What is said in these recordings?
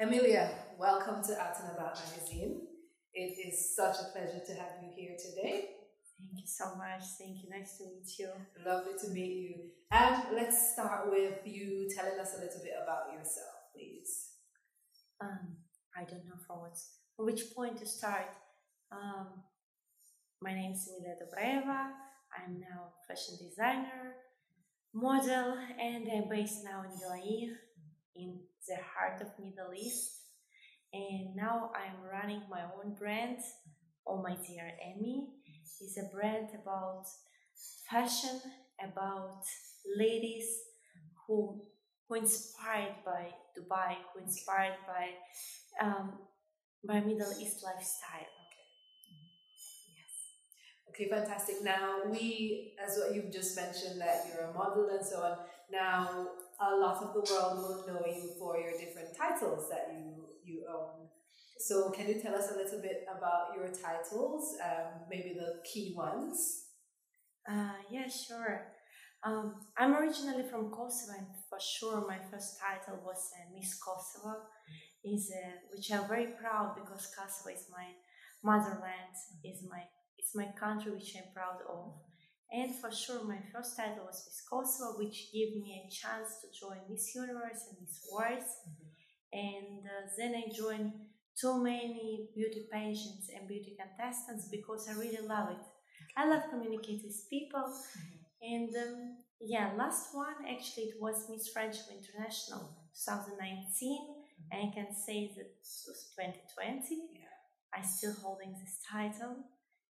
Emilia, welcome to Out and About magazine. It is such a pleasure to have you here today. Thank you so much. Thank you. Nice to meet you. Lovely to meet you. And let's start with you telling us a little bit about yourself, please. Um, I don't know from what, from which point to start. Um, my name is Emilia Dobreva. I'm now fashion designer, model, and I'm based now in UAE, in the heart of Middle East. And now I'm running my own brand, Oh My Dear Emmy. It's a brand about fashion, about ladies who who inspired by Dubai, who inspired by um, by Middle East lifestyle. Okay, fantastic. Now we, as what you've just mentioned, that you're a model and so on. Now a lot of the world will know you for your different titles that you you own. So can you tell us a little bit about your titles, um, maybe the key ones? Uh, yeah, sure. Um, I'm originally from Kosovo, and for sure, my first title was uh, Miss Kosovo, is uh, which I'm very proud because Kosovo is my motherland, is my it's my country which I'm proud of. And for sure, my first title was Miss Kosovo, which gave me a chance to join Miss Universe and Miss World. Mm-hmm. And uh, then I joined too many beauty pageants and beauty contestants because I really love it. I love communicating with people. Mm-hmm. And um, yeah, last one actually it was Miss Friendship International 2019. Mm-hmm. And I can say that it was 2020. Yeah. I'm still holding this title.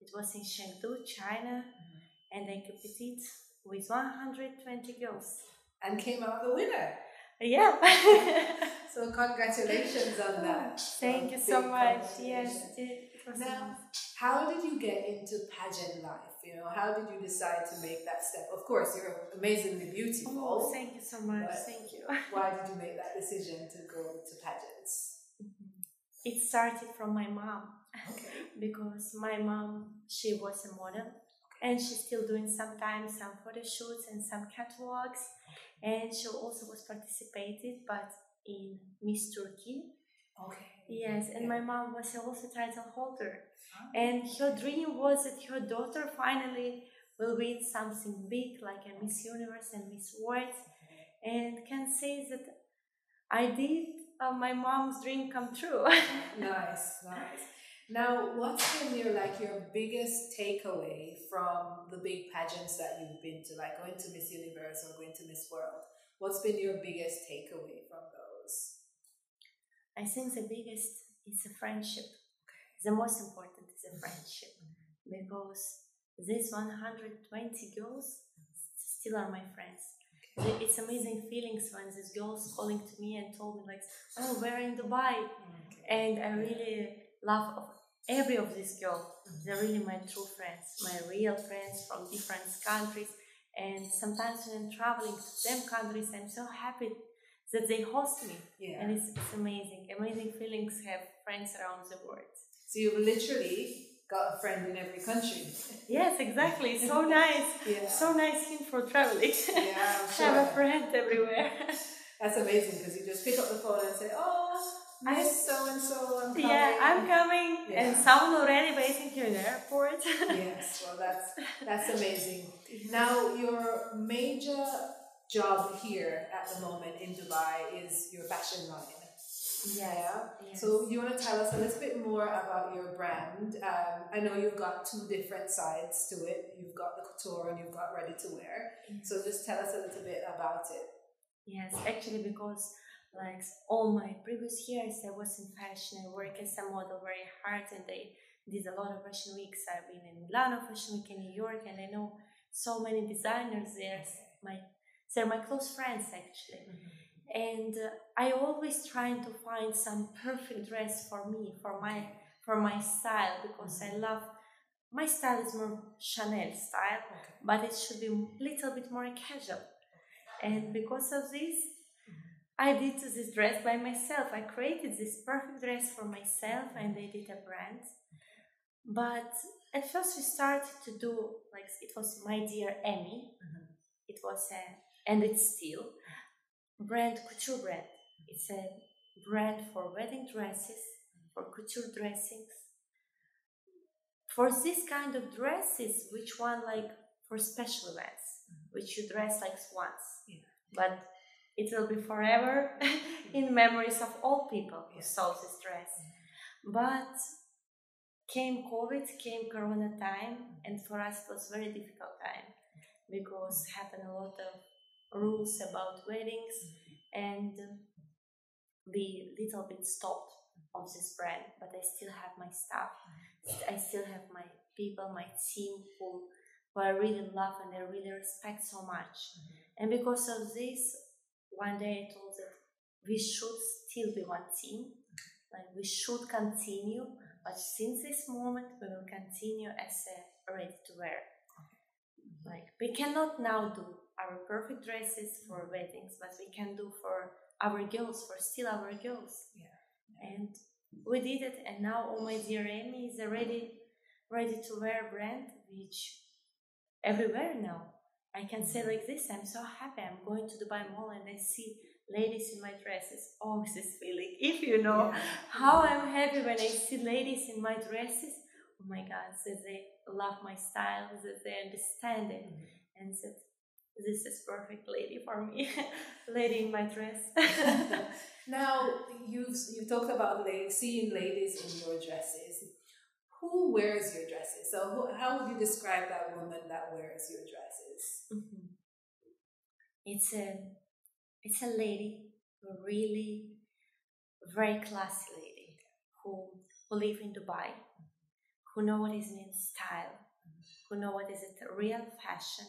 It was in Chengdu, China, mm-hmm. And I competed with 120 girls. And came out the winner. Yeah. so congratulations on that. Thank you so much. Yes. now, how did you get into pageant life? You know, how did you decide to make that step? Of course, you're amazingly beautiful. Oh, thank you so much. Thank you. why did you make that decision to go to pageants? It started from my mom. Okay. because my mom, she was a model and she's still doing sometimes some photo shoots and some catwalks. And she also was participated, but in Miss Turkey. Okay. Yes, and yeah. my mom was also title holder. Oh. And her dream was that her daughter finally will win something big like a Miss Universe and Miss World. And can say that I did uh, my mom's dream come true. nice, nice. Now, what's been your like your biggest takeaway from the big pageants that you've been to, like going to Miss Universe or going to Miss World? What's been your biggest takeaway from those? I think the biggest is a friendship. The most important is a friendship mm-hmm. because these 120 girls mm-hmm. still are my friends. It's amazing feelings when these girls calling to me and told me like, "Oh, we're in Dubai," mm, okay. and I really love of every of these girls, mm. they're really my true friends, my real friends from different countries. And sometimes when I'm traveling to them countries, I'm so happy that they host me. Yeah. And it's, it's amazing. Amazing feelings have friends around the world. So you've literally got a friend in every country. Yes, exactly. So nice. yeah. So nice hint for traveling. Yeah, sure. Have a friend everywhere. That's amazing because you just pick up the phone and say, "Oh, Miss so and so, I'm coming. Yeah, I'm coming, yeah. and someone already waiting here in the airport. yes, well, that's that's amazing. Now, your major job here at the moment in Dubai is your fashion line. Yeah. Yes. So you want to tell us a little bit more about your brand? Um, I know you've got two different sides to it. You've got the couture and you've got ready to wear. Yes. So just tell us a little bit about it. Yes, actually, because like all my previous years, I was in fashion. I worked as a model very hard, and I did a lot of fashion weeks. I've been in Milano Fashion Week in New York, and I know so many designers there. My they're my close friends actually. Mm-hmm. And uh, I always trying to find some perfect dress for me, for my for my style, because mm-hmm. I love my style is more Chanel style, okay. but it should be a little bit more casual. And because of this, I did this dress by myself. I created this perfect dress for myself and I did a brand. But at first we started to do like it was my dear Emmy. Mm-hmm. It was a and it's still brand couture brand. It's a brand for wedding dresses, for couture dressings. For this kind of dresses, which one like for special events, which you dress like once, Yeah. but it will be forever in memories of all people who saw this dress. But came COVID, came Corona time, and for us it was very difficult time because happened a lot of rules about weddings, and we little bit stopped of this brand. But I still have my staff, I still have my people, my team who, who I really love and I really respect so much. And because of this, one day I told that we should still be one team, like we should continue, but since this moment we will continue as a ready to wear. Like we cannot now do our perfect dresses for mm-hmm. weddings, but we can do for our girls, for still our girls. Yeah. And we did it, and now all my dear Emmy is a ready, ready to wear brand, which everywhere now. I can say like this, I'm so happy. I'm going to Dubai Mall and I see ladies in my dresses. Oh, this feeling. If you know Yeah. how I'm happy when I see ladies in my dresses. Oh my God, that they love my style, that they understand it, mm-hmm. and that this is perfect lady for me, lady in my dress. Now you've you talked about seeing ladies in your dresses. Who wears your dresses? So who, how would you describe that woman that wears your dresses? Mhm. It's a it's a lady, really very classy lady who who live in Dubai, who know what is in style, who know what is it real fashion,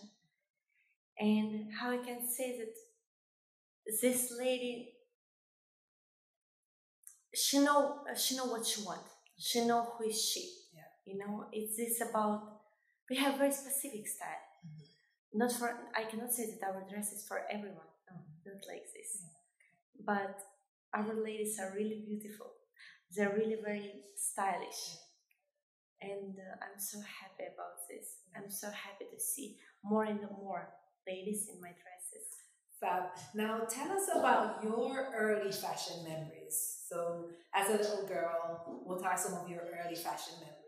and how I can say that this lady she know she know what she want, she know who is she. Yeah. You know, it's this about we have very specific style not for I cannot say that our dress is for everyone. No, not like this. But our ladies are really beautiful. They're really very stylish, and uh, I'm so happy about this. I'm so happy to see more and more ladies in my dresses. Fab. Now tell us about your early fashion memories. So as a little girl, what are some of your early fashion memories?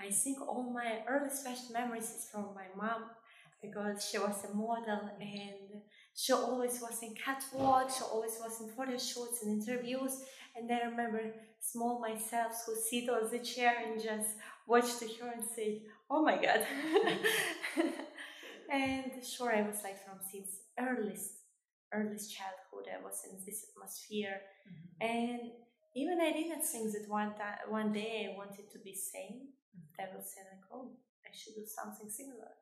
I think all my earliest fashion memories is from my mom because she was a model and she always was in catwalk, she always was in photo shoots and interviews. And I remember small myself who sit on the chair and just watch to her and say, "Oh my God!" and sure, I was like from since earliest earliest childhood, I was in this atmosphere, mm-hmm. and even I didn't think that one time, one day I wanted to be I will say like, "Oh, I should do something similar."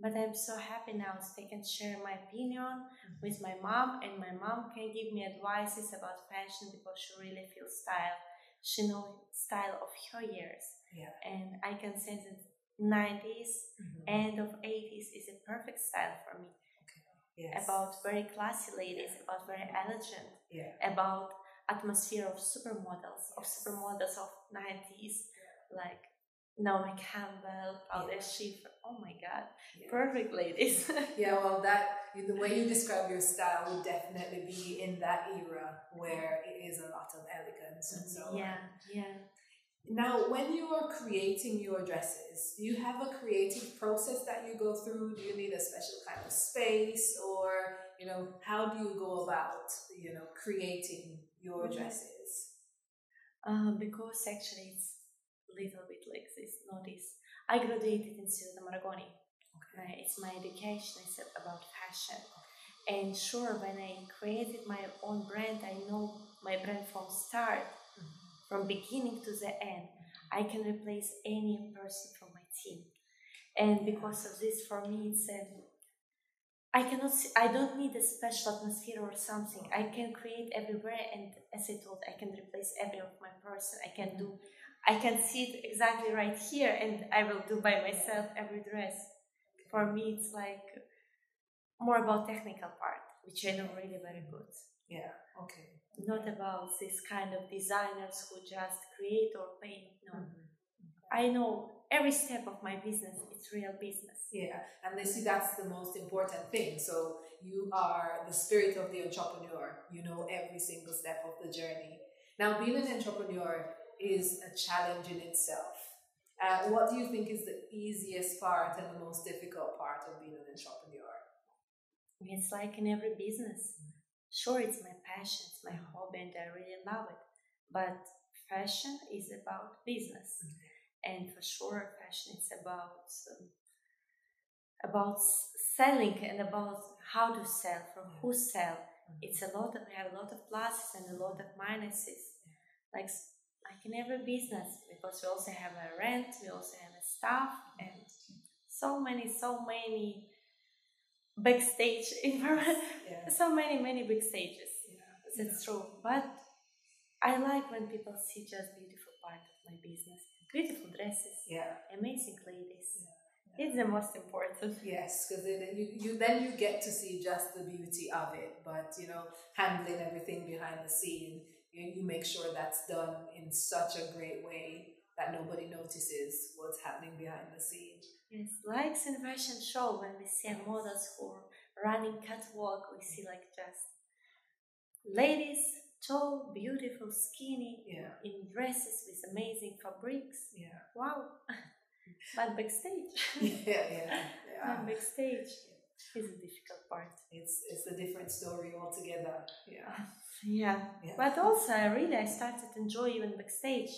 But I'm so happy now that I can share my opinion mm-hmm. with my mom, and my mom can give me advices about fashion because she really feels style. She knows style of her years, Yeah. and I can say that 90s, end mm-hmm. of 80s is a perfect style for me. Yes. About very classy ladies, about very elegant, yeah. about atmosphere of supermodels, of supermodels of 90s, like Naomi Campbell, Claudia Yeah. Schiffer. Oh my God, Yeah. perfect ladies. Yeah, well, that the way you describe your style would definitely be in that era where it is a lot of elegance and so on. yeah, yeah. Now, when you are creating your dresses, do you have a creative process that you go through? Do you need a special kind of space, or you know, how do you go about you know creating your Mhm. dresses? Uh, because actually it's little bit like this. Notice I graduated in Ciudad Marangoni. Uh, it's my education. It's about fashion. And sure, when I created my own brand, I know my brand from start, mm-hmm. from beginning to the end. I can replace any person from my team, and because of this, for me, it's a I cannot. See, I don't need a special atmosphere or something. I can create everywhere, and as I told, I can replace every of my person. I can mm-hmm. do. I can see it exactly right here, and I will do by myself every dress. For me, it's like more about technical part, which I know really very good. Yeah. Okay. Not about this kind of designers who just create or paint. No, Mhm. I know every step of my business, it's real business. Yeah, and they see that's the most important thing. So you are the spirit of the entrepreneur. You know every single step of the journey. Now, being an entrepreneur is a challenge in itself. Uh, what do you think is the easiest part and the most difficult part of being an entrepreneur? It's like in every business. Sure, it's my passion, it's my hobby, and I really love it. But fashion is about business, mm-hmm. and for sure, fashion is about um, about selling and about how to sell, from who sell. Mm-hmm. It's a lot of we have a lot of pluses and a lot of minuses. Like like in every business, because we also have a rent, we also have a staff, and so many, so many backstage environment. Yeah. So many, many big stages. Yeah. That's yeah. true. But I like when people see just beautiful part of my business. Beautiful dresses. Yeah. Amazing ladies. Yeah. It's the most important. Yes, because you, you then you get to see just the beauty of it, but you know, handling everything behind the scene, you, you make sure that's done in such a great way that nobody notices what's happening behind the scenes. Yes, like in fashion show when we see models who are running catwalk, we see like just ladies, tall, beautiful, skinny, yeah. in dresses with amazing fabrics. Yeah. Wow. but backstage. yeah, yeah. yeah. And backstage is a difficult part. It's it's a different story altogether. Yeah. Yeah. yeah. But also I really I started to enjoy even backstage.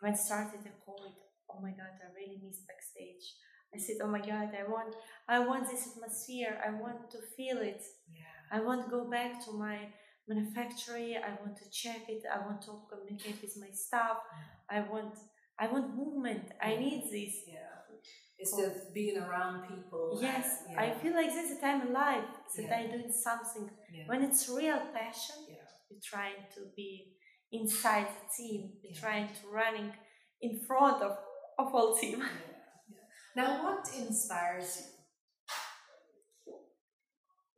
When I started the COVID, oh my god, I really miss backstage. I said, "Oh my God, I want, I want this atmosphere. I want to feel it. Yeah. I want to go back to my manufacturing. I want to check it. I want to communicate with my staff. Yeah. I want, I want movement. Yeah. I need this. Yeah, it's oh. just being around people. Yes, yeah. I feel like this is a time in life that I'm doing something. When it's real passion, you're trying to be inside the team. You're trying to running in front of of all team. Now, what inspires you?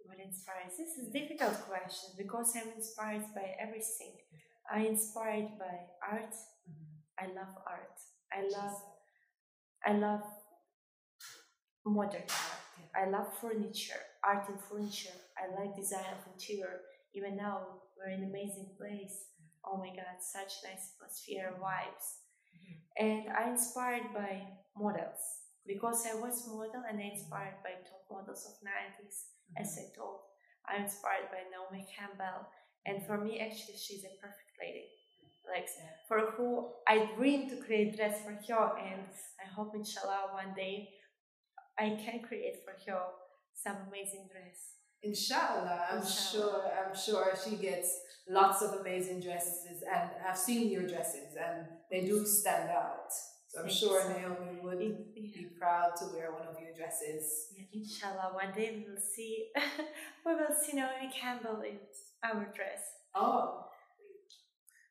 What inspires? This is a difficult question because I'm inspired by everything. I'm inspired by art. Mm-hmm. I love art. I love, I love modern art. I love furniture, art and furniture. I like design of interior. Even now, we're in an amazing place. Oh my God, such nice atmosphere, vibes. Mm-hmm. And I'm inspired by models because I was model and I inspired by top models of 90s, mm-hmm. as I told. I'm inspired by Naomi Campbell, and for me, actually, she's a perfect lady. Like for who I dream to create dress for her, and I hope, inshallah, one day I can create for her some amazing dress. Inshallah, I'm inshallah. sure. I'm sure she gets lots of amazing dresses, and I've seen your dresses, and they do stand out. So I'm sure Naomi would be proud to wear one of your dresses. Yeah, inshallah, one day we will see we will see Naomi Campbell in our dress. Oh,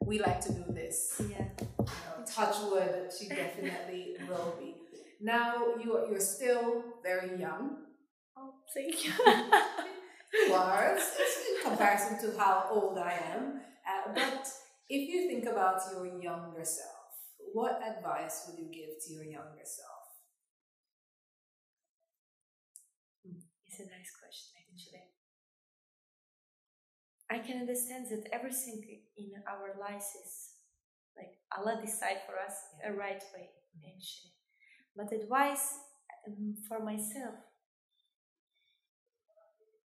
we like to do this. Yeah. You know, touch wood, she definitely will be. Now you are, you're still very young. Oh, thank you. are in comparison to how old I am. Uh, but if you think about your younger self what advice would you give to your younger self? Hmm, it's a nice question, actually. I can understand that everything in our lives is like Allah decide for us a right way, actually. But advice um, for myself,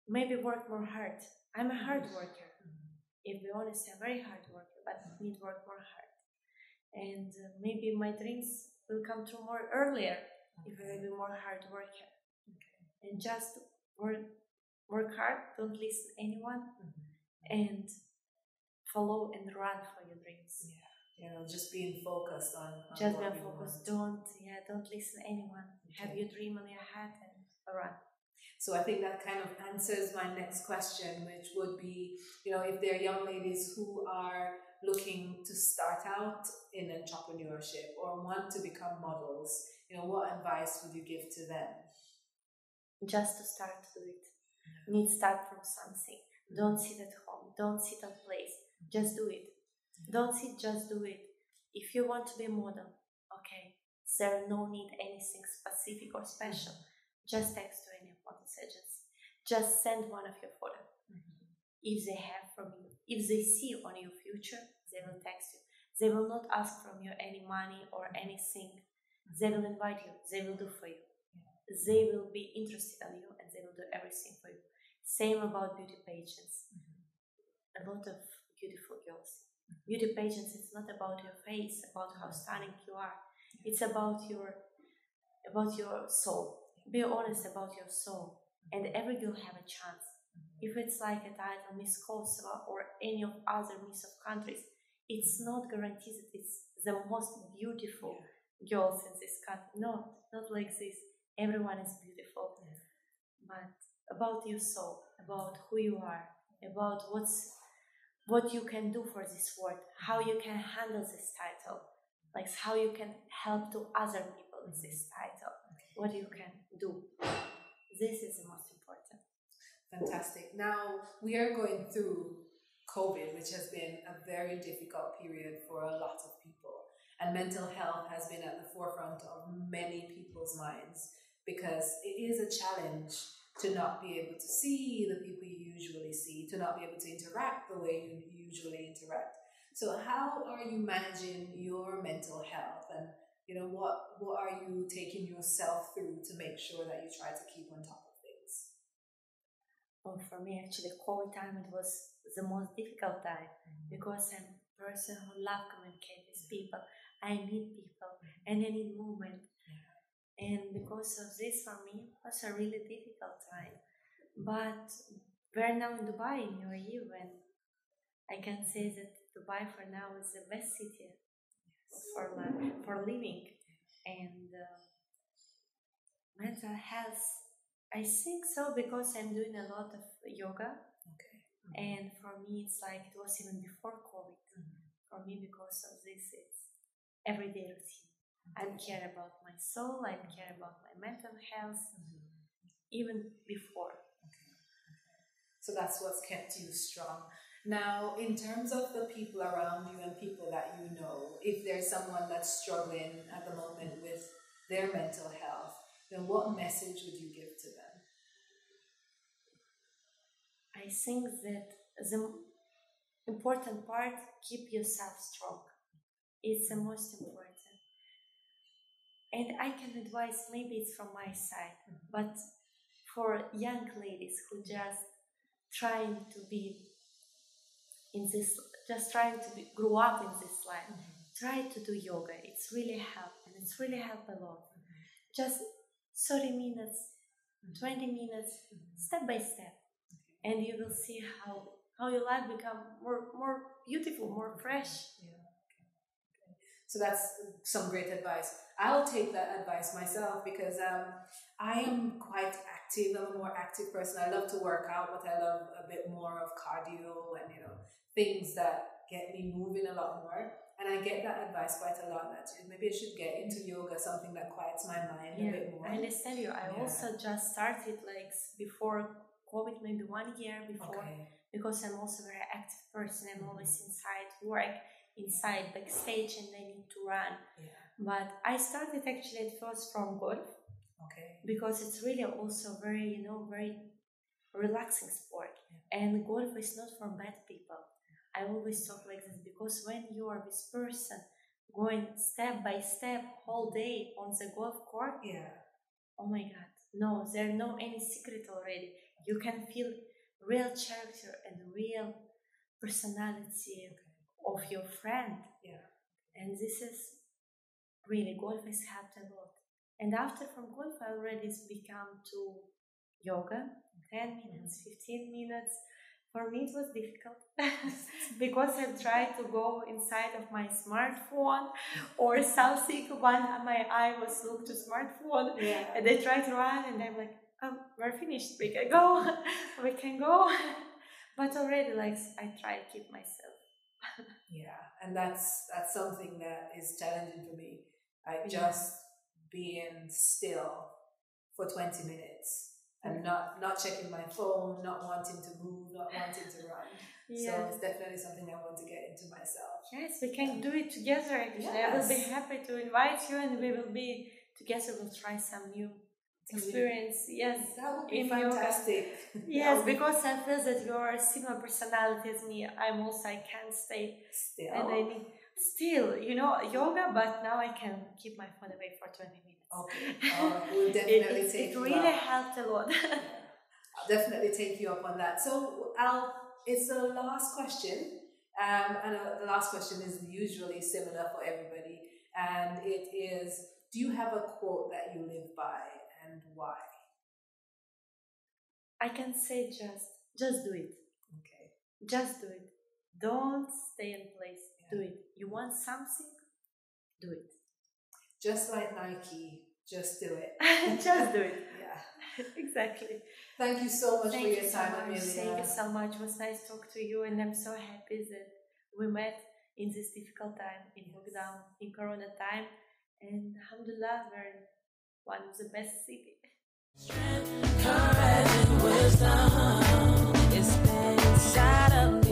maybe work more hard. I'm a hard worker. Mm-hmm. If we honest, I'm a very hard worker, but need work more hard and uh, maybe my dreams will come true more earlier okay. if I will be more hard worker. Okay. And just work work hard, don't listen to anyone, mm-hmm. and follow and run for your dreams. Yeah. You know, just being focused on, on just being focused. Don't yeah, don't listen anyone. Okay. Have your dream on your head and run. So I think that kind of answers my next question, which would be, you know, if there are young ladies who are looking to start out in entrepreneurship or want to become models, you know, what advice would you give to them? Just to start to do it. Need start from something. Mm-hmm. Don't sit at home. Don't sit at place. Mm-hmm. Just do it. Mm-hmm. Don't sit, just do it. If you want to be a model, okay, There no need anything specific or special. Just text to any models agency. Just send one of your photo. Mm-hmm. If they have from you, if they see on your future, they will text you. They will not ask from you any money or anything. They mm-hmm. will invite you. They will do for you. They will be interested in you and they will do everything for you. Same about beauty pageants. Mm-hmm. A lot of beautiful girls. Beauty pageants, it's not about your face, about how stunning you are. It's about your about your soul. Be honest about your soul. Mm-hmm. And every girl have a chance. Mm-hmm. If it's like a title Miss Kosovo or any of other Miss of countries, it's mm-hmm. not guaranteed that it's the most beautiful girls in this country. No, not like this. Everyone is beautiful. But about your soul, about who you are, about what's what you can do for this world, how you can handle this title, like how you can help to other people with this title, what you can do. This is the most important. Fantastic. Now we are going through COVID, which has been a very difficult period for a lot of people. And mental health has been at the forefront of many people's minds because it is a challenge to not be able to see the people you usually see, to not be able to interact the way you usually interact. So how are you managing your mental health and you know what what are you taking yourself through to make sure that you try to keep on top of things? Well, for me, actually, COVID time it was the most difficult time Mm-hmm. because I'm a person who love communicate with people. I meet people and I need movement. And because of this, for me, it was a really difficult time. But we're now in Dubai in UAE, and I can say that Dubai for now is the best city for li- for living and uh, mental health. I think so because I'm doing a lot of yoga, Okay. and for me, it's like it was even before COVID. Mhm. For me, because of this, it's everyday routine. I care about my soul. I care about my mental health, even before. So that's what's kept you strong. Now, in terms of the people around you and people that you know, if there's someone that's struggling at the moment with their mental health, then what message would you give to them? I think that the important part keep yourself strong. It's the most important. And I can advise maybe it's from my side, mm-hmm. but for young ladies who just trying to be in this just trying to be, grow up in this life, mm-hmm. try to do yoga. It's really help and it's really help a lot. Mm-hmm. Just 30 minutes, 20 minutes, mm-hmm. step by step and you will see how how your life become more more beautiful, more fresh. Yeah. Okay. So that's some great advice. I'll take that advice myself because um, I am quite active. I'm a more active person. I love to work out, but I love a bit more of cardio and you know things that get me moving a lot more. And I get that advice quite a lot. That maybe I should get into yoga, something that quiets my mind a bit more. I tell you. I Yeah. also just started like before COVID, maybe one year before, Okay. because I'm also a very active person. I'm mm-hmm. always inside work, inside backstage, and I need to run. Yeah. But I started actually at first from golf Okay. because it's really also very, you know, very relaxing sport. And golf is not for bad people. I always talk like this because when you are this person going step by step whole day on the golf court, Yeah. oh my god, no, there are no any secret already. You can feel real character and real personality of your friend. Yeah. And this is really golf has helped a lot. And after from golf, I already become to yoga, 10 minutes, mm-hmm. 15 minutes. For me, it was difficult because I tried to go inside of my smartphone or something. One and my eye was looked to smartphone, Yeah. and they try to run, and I'm like, "Oh, we're finished. We can go. we can go." But already, like, I try to keep myself. Yeah, and that's that's something that is challenging for me. Like Yeah. just being still for twenty minutes and not not checking my phone, not wanting to move, not wanting to run. So it's definitely something I want to get into myself. Yes, we can do it together actually. Yes. I will be happy to invite you and we will be together we'll try some new experience. Yes. That would be fantastic. Yes, because I feel that you are a similar personality as me. I'm also I can't stay still. And I need still, you know, yoga, but now I can keep my phone away for 20 minutes. Okay. Uh, we'll definitely it, take it really helped a lot. I'll definitely take you up on that. So I'll it's the last question. Um, and uh, the last question is usually similar for everybody. And it is Do you have a quote that you live by and why? I can say just, just do it. Okay. Just do it. Don't stay in place. Yeah. Do it. You want something? Do it just like Nike, just do it. just do it. yeah. Exactly. Thank you so much Thank for your time. Emilia. Thank you so much. It was nice to talk to you, and I'm so happy that we met in this difficult time, in lockdown, in Corona time, and alhamdulillah, we're one of the best cities. Strength, courage, and wisdom. It's been of me.